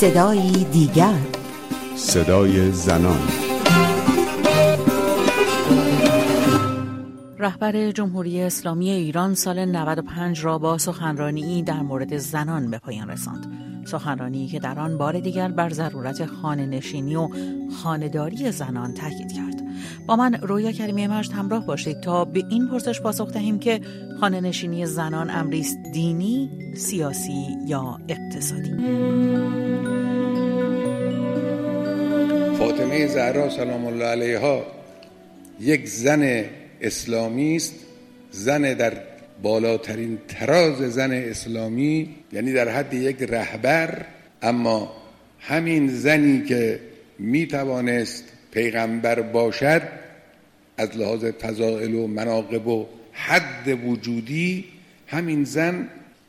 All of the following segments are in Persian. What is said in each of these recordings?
صدایی دیگر صدای زنان رهبر جمهوری اسلامی ایران سال 95 را با سخنرانی در مورد زنان به پایان رساند. سخنرانی که در آن بار دیگر بر ضرورت خانه نشینی و خانهداری زنان تاکید کرد. با من رویا کریمی مجد همراه باشید تا به این پرسش پاسخ دهیم که خانه نشینی زنان امری است دینی، سیاسی یا اقتصادی. فاطمه زهرا سلام الله علیها یک زن اسلامی است زن در بالاترین تراز زن اسلامی یعنی در حد یک رهبر اما همین زنی که می توانست پیغمبر باشد از لحاظ فضائل و مناقب و حد وجودی همین زن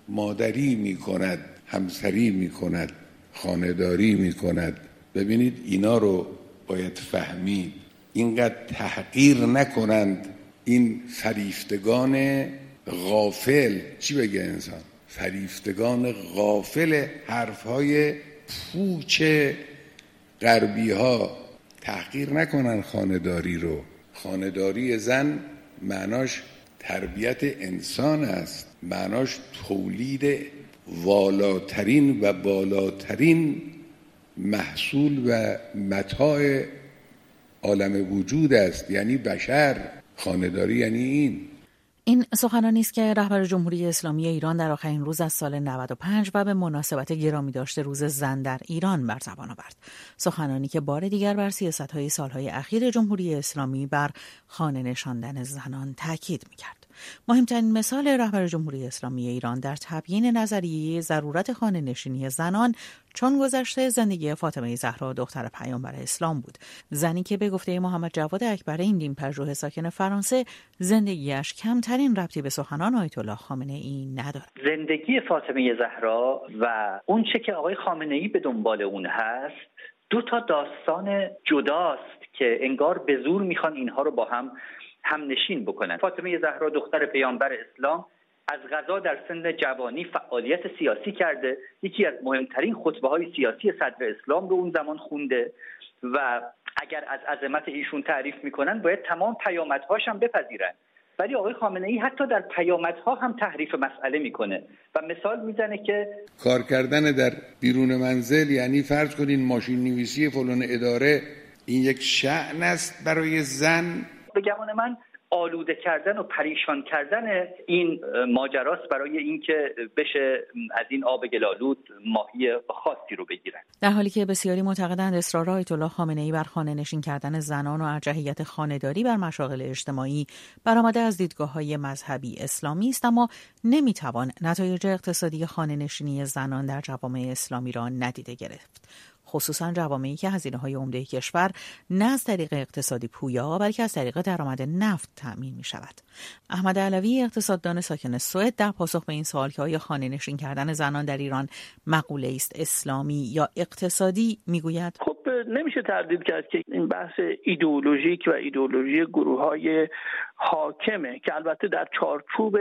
مادری می کند همسری می کند خانداری می کند ببینید اینا رو باید فهمید. اینقدر تحقیر نکنند این فریفتگان غافل. چی بگه انسان؟ فریفتگان غافل حرفهای پوچ غربی ها تحقیر نکنن خانداری رو. خانداری زن معناش تربیت انسان است. معناش تولید والاترین و بالاترین محصول و متاع عالم وجود است. یعنی بشر. خانداری یعنی این. این سخنانی است که رهبر جمهوری اسلامی ایران در آخرین روز از سال 95 و به مناسبت گرامی داشته روز زن در ایران بر زبان آورد. سخنانی که بار دیگر بر سیاست های سالهای اخیر جمهوری اسلامی بر خانه نشاندن زنان تاکید می‌کرد. مهمترین مثال رهبر جمهوری اسلامی ایران در تبیین نظریه ضرورت خانه نشینی زنان چون گذشته زندگی فاطمه زهرا دختر پیامبر اسلام بود. زنی که به گفته محمد جواد اکبر این دین پژوه ساکن فرانسه زندگیش کمترین ربطی به سخنان آیت الله خامنه ای ندارد. زندگی فاطمه زهرا و اون چه که آقای خامنه ای به دنبال اون هست دو تا داستان جداست که انگار به زور می‌خوان اینها رو با هم هم نشین بکنن. فاطمه زهرا دختر پیامبر اسلام از غذا در سن جوانی فعالیت سیاسی کرده. یکی از مهمترین خطبه های سیاسی صدر اسلام رو اون زمان خونده و اگر از عظمت ایشون تعریف می‌کنن باید تمام پیامدهاش هم بپذیرن. ولی آقای خامنه ای حتی در پیامدها هم تحریف مسئله می‌کنه و مثال می‌زنه که کار کردن در بیرون منزل یعنی فرض کنین ماشین نویسی فلان اداره این یک شعن است برای زن. به گمان من آلوده کردن و پریشان کردن این ماجراست برای اینکه بشه از این آب گلالود ماهی خاصی رو بگیرن. در حالی که بسیاری معتقدند اصرار آیت الله خامنه ای بر خانه نشین کردن زنان و ارجحیت خانهداری بر مشاغل اجتماعی برآمده از دیدگاه های مذهبی اسلامی است اما نمی‌توان نتایج اقتصادی خانه نشینی زنان در جوامع اسلامی را ندیده گرفت. خصوصا جوامعی که هزینه های عمده کشور نه از طریق اقتصادی پویا بلکه از طریق درآمد نفت تأمین می شود. احمد علوی اقتصاددان ساکن سوئد در پاسخ به این سوال که آیا خانه نشین کردن زنان در ایران مقوله است اسلامی یا اقتصادی می‌گوید خب نمیشه تردید کرد که این بحث ایدئولوژیک و ایدئولوژی گروه های حاکمه که البته در چارچوب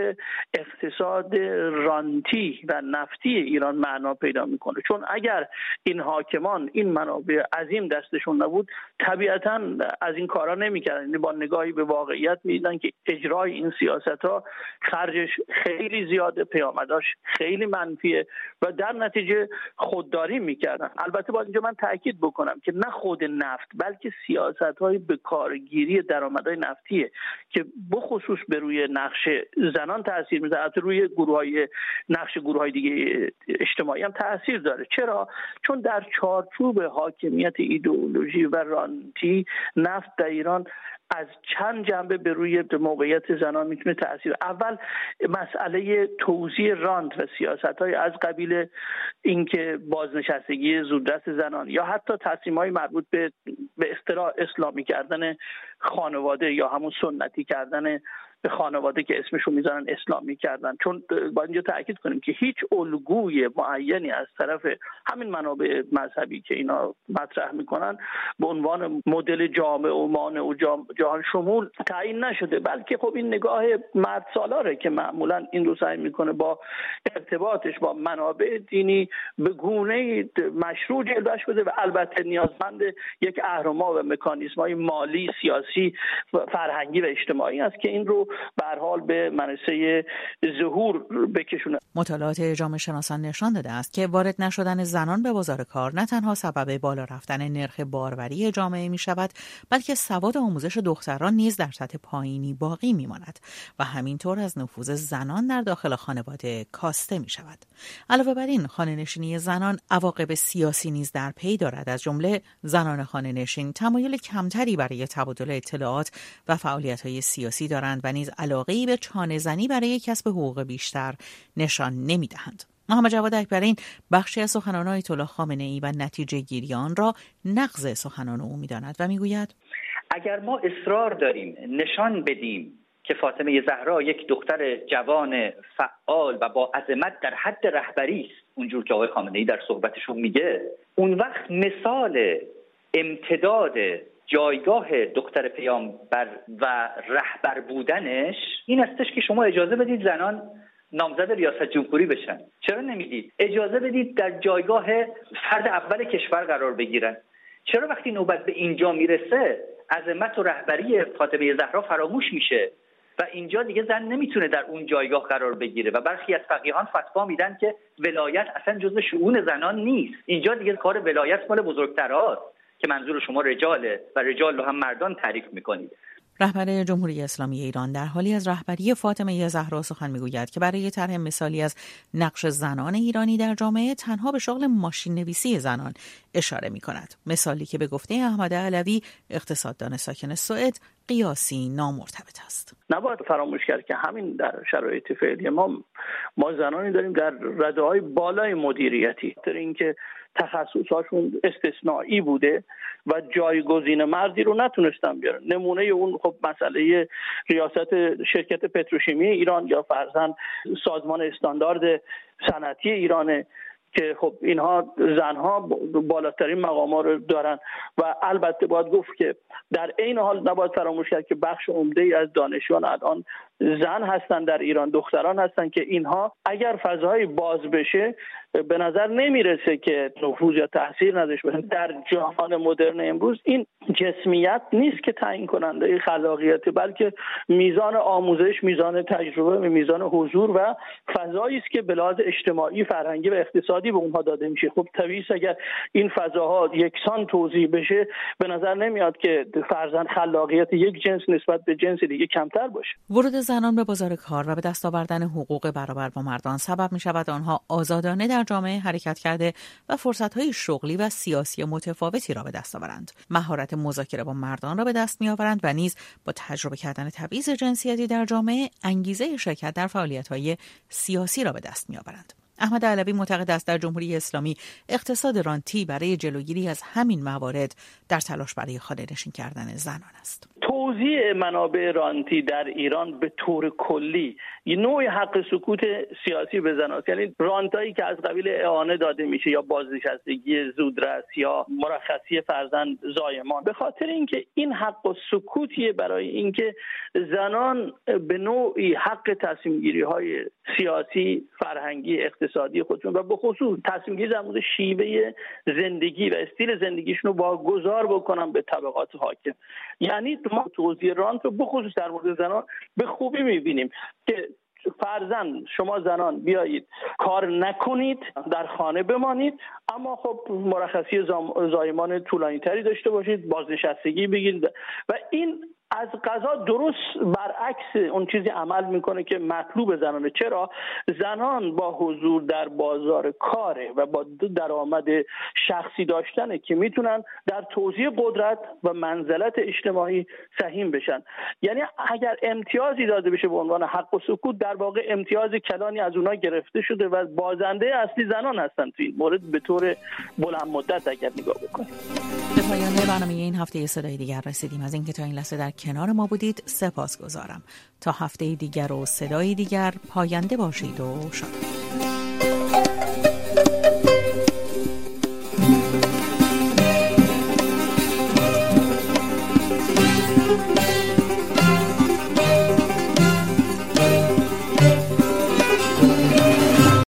اقتصاد رانتی و نفتی ایران معنا پیدا می‌کنه. چون اگر این حاکمان این منابع عظیم دستشون نبود طبیعتا از این کارا نمی‌کردن. یعنی با نگاهی به واقعیت می‌دیدن که اجرای این سیاست ها خرجش خیلی زیاده پیامداش خیلی منفیه و در نتیجه خودداری می‌کردن. البته باید اینجا من تاکید بکنم که نه خود نفت بلکه سیاست های به کارگیری درآمدهای نفتیه که بخصوص به روی نقش زنان تاثیر می‌ذاره. البته روی گروه های نقش گروه های دیگه اجتماعی هم تاثیر داره. چرا؟ چون در چارچوب حاکمیت ایدئولوژی و رانتی نفت در ایران از چند جنبه به روی موقعیت زنان می‌تونه تاثیر اول مسئله توزیع راند و سیاست های از قبیل اینکه بازنشستگی زودرس زنان یا حتی تصمیم های مربوط به به اصطلاح اسلامی کردن خانواده یا همون سنتی کردن به خانواده که اسمشون می‌زنن اسلامی کردن چون باید اینجا تاکید کنیم که هیچ الگوی معینی از طرف همین منابع مذهبی که اینا مطرح می‌کنن به عنوان مدل جامع و مانع و جهان شمول تعیین نشده. بلکه خب این نگاه مرد سالاره که معمولا این رو سعی می‌کنه با ارتباطش با منابع دینی به گونه مشروع جلوش بده و البته نیازمند یک اهرما و مکانیزم های مالی سیاسی فرهنگی و اجتماعی است که این رو به حال به منصه ظهور بکشونه. مطالعات جامعه شناسان نشان داده است که وارد نشدن زنان به بازار کار نه تنها سبب بالا رفتن نرخ باروری جامعه می شود بلکه سواد آموزش دختران نیز در سطح پایینی باقی می ماند و همینطور از نفوذ زنان در داخل خانواده کاسته می شود. علاوه بر این خانه نشینی زنان عواقب سیاسی نیز در پی دارد از جمله زنان خانه نشین تمایل کمتری برای تبادل اطلاعات و فعالیت های سیاسی دارند و نیز علاقه به چانه زنی برای کسب حقوق بیشتر نشان نمی دهند. محمد جواد اکبرین بخشی از سخنان آیت خامنه ای و نتیجه گیریان را نقض سخنان او می‌داند و می‌گوید اگر ما اصرار داریم نشان بدیم که فاطمه زهرا یک دختر جوان فعال و با عظمت در حد رهبری است اونجور که آقای خامنه ای در صحبتشون میگه اون وقت مثال امتداد جایگاه دختر پیامبر و رهبر بودنش این استش که شما اجازه بدید زنان نامزد ریاست جمهوری بشن. چرا نمی‌دید اجازه بدید در جایگاه فرد اول کشور قرار بگیرن. چرا وقتی نوبت به اینجا می‌رسه عظمت و رهبری فاطمه زهرا فراموش میشه و اینجا دیگه زن نمی‌تونه در اون جایگاه قرار بگیره و برخی از فقیهان فتوا میدن که ولایت اصلا جزء شؤون زنان نیست. اینجا دیگه کار ولایت مال بزرگترهاست. که منظور شما رجاله و رجال رو هم مردان تعریف می‌کنید رهبر جمهوری اسلامی ایران در حالی از رهبری فاطمه زهرا سخن می‌گوید که برای طرح مثالی از نقش زنان ایرانی در جامعه تنها به شغل ماشین نویسی زنان اشاره می کند. مثالی که به گفته احمد علوی اقتصاددان ساکن سوئد قیاسی نامرتبط است. نباید فراموش کرد که همین در شرایط فعلی ما ما زنانی داریم در رده های بالای مدیریتی در اینکه تخصصهاشون استثنایی بوده و جایگزین مردی رو نتونستن بیارن. نمونه اون خب مسئله ریاست شرکت پتروشیمی ایران یا فرزن سازمان استاندارد صنعتی ایرانه که خب اینها زنها بالاترین مقام رو دارن و البته باید گفت که در عین حال نباید فراموش کرد که بخش عمده ای از دانشجویان الان زن هستن در ایران دختران هستن که اینها اگر فضای باز بشه به نظر نمی‌رسه که نفوذ یا تاثیر نداشته باشه. در جهان مدرن امروز این جسمیت نیست که تعیین کننده خلاقیت بلکه میزان آموزش میزان تجربه میزان حضور و فضایی است که به لحاظ اجتماعی فرهنگی و اقتصادی به اونها داده میشه. خب طبیعی اگر این فضاها یکسان توضیح بشه به نظر نمیاد که فرزن خلاقیت یک جنس نسبت به جنس دیگه کمتر باشه. ورود زنان به بازار کار و به دست آوردن حقوق برابر با مردان سبب می شود آنها آزادانه در جامعه حرکت کرده و فرصتهای شغلی و سیاسی متفاوتی را به دست آورند مهارت مذاکره با مردان را به دست می آورند و نیز با تجربه کردن تبعیض جنسیتی در جامعه انگیزه شرکت در های سیاسی را به دست می آورند احمد علوی معتقد است در جمهوری اسلامی اقتصاد رانتی برای جلوگیری از همین موارد در تلاش برای خانه نشین کردن زنان است. توزیع منابع رانتی در ایران به طور کلی نوع حق سکوت سیاسی زن یعنی رانتایی که از قبیل اعانه داده میشه یا بازنشستگی زودرس یا مرخصی فرزند زایمان. به خاطر اینکه این حق و سکوتیه برای اینکه زنان به نوعی حق تصمیم گیری های سیاسی فرهنگی اقتصادی خودشون و به خصوص تصمیم گیری در مورد شیوه زندگی و استیل زندگیشون رو واگذار بکنن به طبقات حاکم. یعنی ما توضیح رانت رو بخصوص در مورد زنان به خوبی می‌بینیم که فرزن شما زنان بیایید کار نکنید در خانه بمانید اما خب مرخصی زایمان طولانی تری داشته باشید بازنشستگی بگیرید و این از قضا درست برعکس اون چیزی عمل می‌کنه که مطلوب زنانه. چرا؟ زنان با حضور در بازار کاره و با درآمد شخصی داشتنه که می‌تونن در توزیع قدرت و منزلت اجتماعی سهیم بشن. یعنی اگر امتیازی داده بشه به عنوان حق و سکوت در واقع امتیاز کلانی از اونها گرفته شده و بازنده اصلی زنان هستن توی این مورد به طور بلند مدت اگر نگاه بکنیم. به پایان برنامه این هفته صدای دیگر رسیدیم. از اینکه تا این لحظه در کنار ما بودید. سپاس گذارم تا هفته دیگر و صدای دیگر. پاینده باشید و شاد.